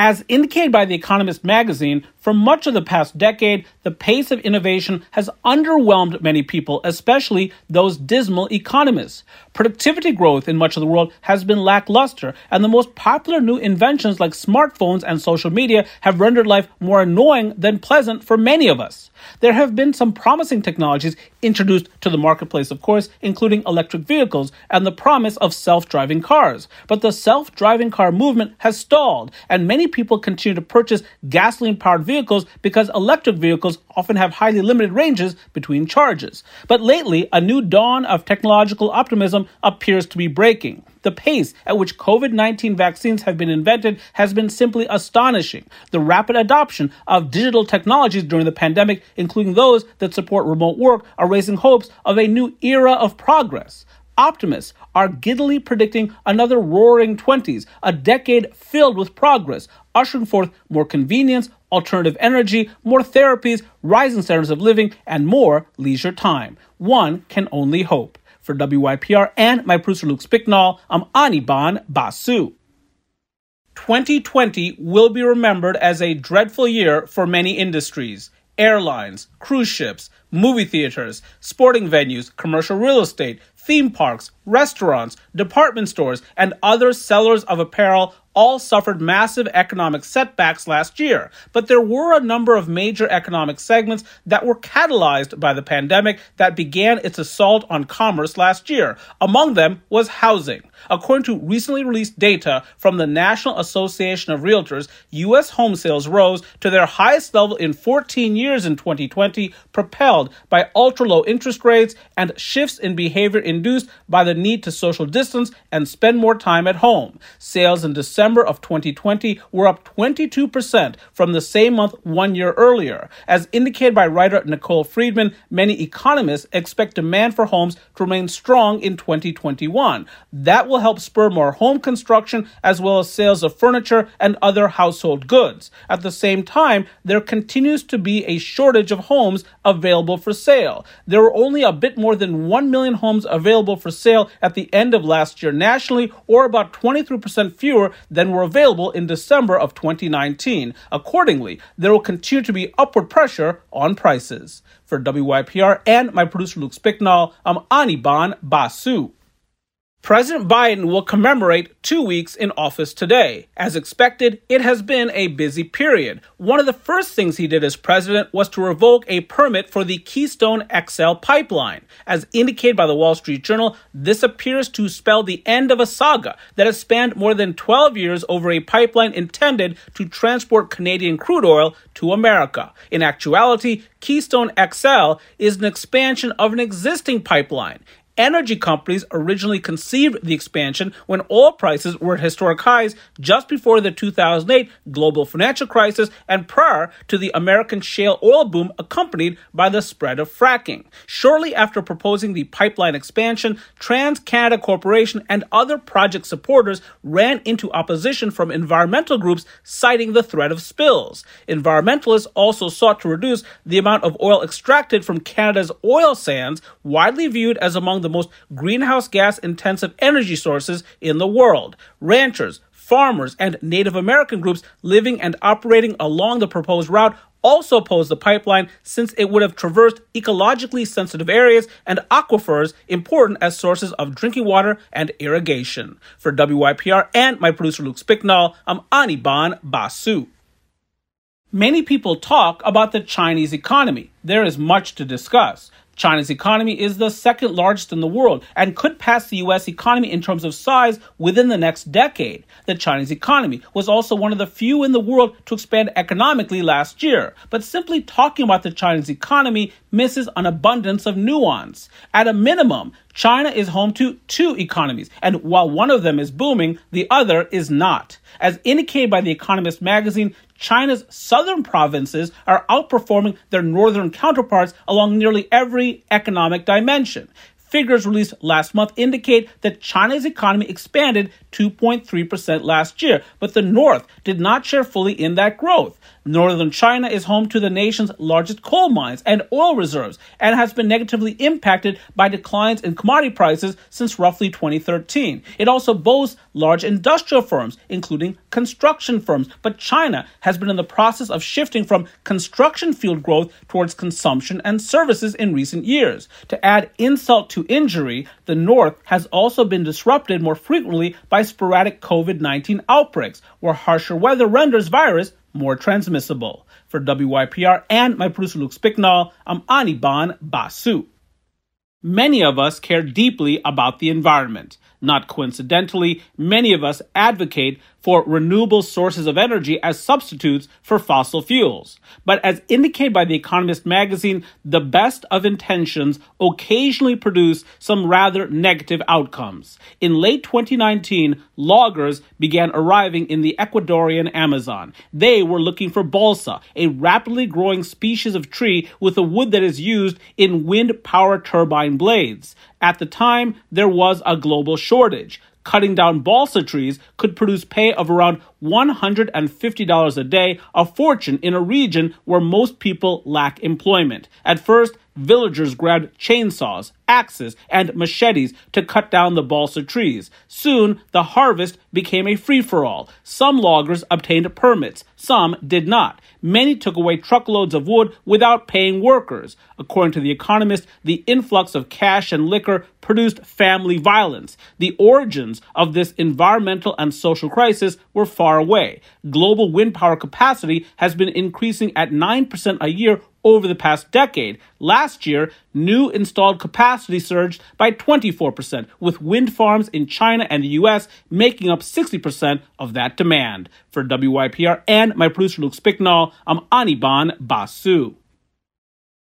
As indicated by The Economist magazine, for much of the past decade, the pace of innovation has underwhelmed many people, especially those dismal economists. Productivity growth in much of the world has been lackluster, and the most popular new inventions like smartphones and social media have rendered life more annoying than pleasant for many of us. There have been some promising technologies introduced to the marketplace, of course, including electric vehicles and the promise of self driving cars. But the self driving car movement has stalled, and many people continue to purchase gasoline powered vehicles because electric vehicles often have highly limited ranges between charges. But lately, a new dawn of technological optimism appears to be breaking. The pace at which COVID 19 vaccines have been invented has been simply astonishing. The rapid adoption of digital technologies during the pandemic, including those that support remote work, are raising hopes of a new era of progress. Optimists are giddily predicting another roaring 20s, a decade filled with progress, ushering forth more convenience, alternative energy, more therapies, rising standards of living, and more leisure time. One can only hope. For WYPR and my producer Luke Spicknall, I'm Anirban Basu. 2020 will be remembered as a dreadful year for many industries airlines, cruise ships, movie theaters, sporting venues, commercial real estate, theme parks, restaurants, department stores, and other sellers of apparel all suffered massive economic setbacks last year, but there were a number of major economic segments that were catalyzed by the pandemic that began its assault on commerce last year. Among them was housing. According to recently released data from the National Association of Realtors, U.S. home sales rose to their highest level in 14 years in 2020, propelled by ultra low interest rates and shifts in behavior induced by the need to social distance and spend more time at home. Sales in December of 2020 were up 22% from the same month one year earlier. As indicated by writer Nicole Friedman, many economists expect demand for homes to remain strong in 2021. That will help spur more home construction as well as sales of furniture and other household goods. At the same time, there continues to be a shortage of homes available for sale. There were only a bit more than 1 million homes available for sale at the end of last year nationally, or about 23% fewer than were available in December of 2019. Accordingly, there will continue to be upward pressure on prices. For WYPR and my producer Luke Spicknall, I'm Anirban Basu. President Biden will commemorate two weeks in office today. As expected, it has been a busy period. One of the first things he did as president was to revoke a permit for the Keystone XL pipeline. As indicated by the Wall Street Journal, this appears to spell the end of a saga that has spanned more than 12 years over a pipeline intended to transport Canadian crude oil to America. In actuality, Keystone XL is an expansion of an existing pipeline energy companies originally conceived the expansion when oil prices were at historic highs just before the 2008 global financial crisis and prior to the American shale oil boom accompanied by the spread of fracking. Shortly after proposing the pipeline expansion, TransCanada Corporation and other project supporters ran into opposition from environmental groups citing the threat of spills. Environmentalists also sought to reduce the amount of oil extracted from Canada's oil sands, widely viewed as among the the most greenhouse gas intensive energy sources in the world. Ranchers, farmers, and Native American groups living and operating along the proposed route also opposed the pipeline since it would have traversed ecologically sensitive areas and aquifers important as sources of drinking water and irrigation. For WYPR and my producer Luke Spicknall, I'm Anirban Basu. Many people talk about the Chinese economy. There is much to discuss. China's economy is the second largest in the world and could pass the US economy in terms of size within the next decade. The Chinese economy was also one of the few in the world to expand economically last year, but simply talking about the Chinese economy misses an abundance of nuance. At a minimum, China is home to two economies, and while one of them is booming, the other is not. As indicated by The Economist magazine, China's southern provinces are outperforming their northern counterparts along nearly every economic dimension. Figures released last month indicate that China's economy expanded 2.3% last year, but the North did not share fully in that growth. Northern China is home to the nation's largest coal mines and oil reserves and has been negatively impacted by declines in commodity prices since roughly 2013. It also boasts large industrial firms, including construction firms, but China has been in the process of shifting from construction field growth towards consumption and services in recent years. To add insult to injury, the North has also been disrupted more frequently by sporadic COVID 19 outbreaks, where harsher weather renders virus more transmissible. For WYPR and my producer Luke Spicknall, I'm Anirban Basu. Many of us care deeply about the environment. Not coincidentally, many of us advocate for renewable sources of energy as substitutes for fossil fuels. But as indicated by The Economist magazine, the best of intentions occasionally produce some rather negative outcomes. In late 2019, loggers began arriving in the Ecuadorian Amazon. They were looking for balsa, a rapidly growing species of tree with a wood that is used in wind power turbine blades. At the time, there was a global shortage. Cutting down balsa trees could produce pay of around $150 a day, a fortune in a region where most people lack employment. At first, villagers grabbed chainsaws, axes, and machetes to cut down the balsa trees. Soon, the harvest became a free for all. Some loggers obtained permits, some did not. Many took away truckloads of wood without paying workers. According to The Economist, the influx of cash and liquor produced family violence. The origins of this environmental and social crisis were far away. Global wind power capacity has been increasing at 9% a year over the past decade. Last year, new installed capacity surged by 24%, with wind farms in China and the US making up 60% of that demand. For WYPR and my producer Luke Spicknall, I'm Anirban Basu.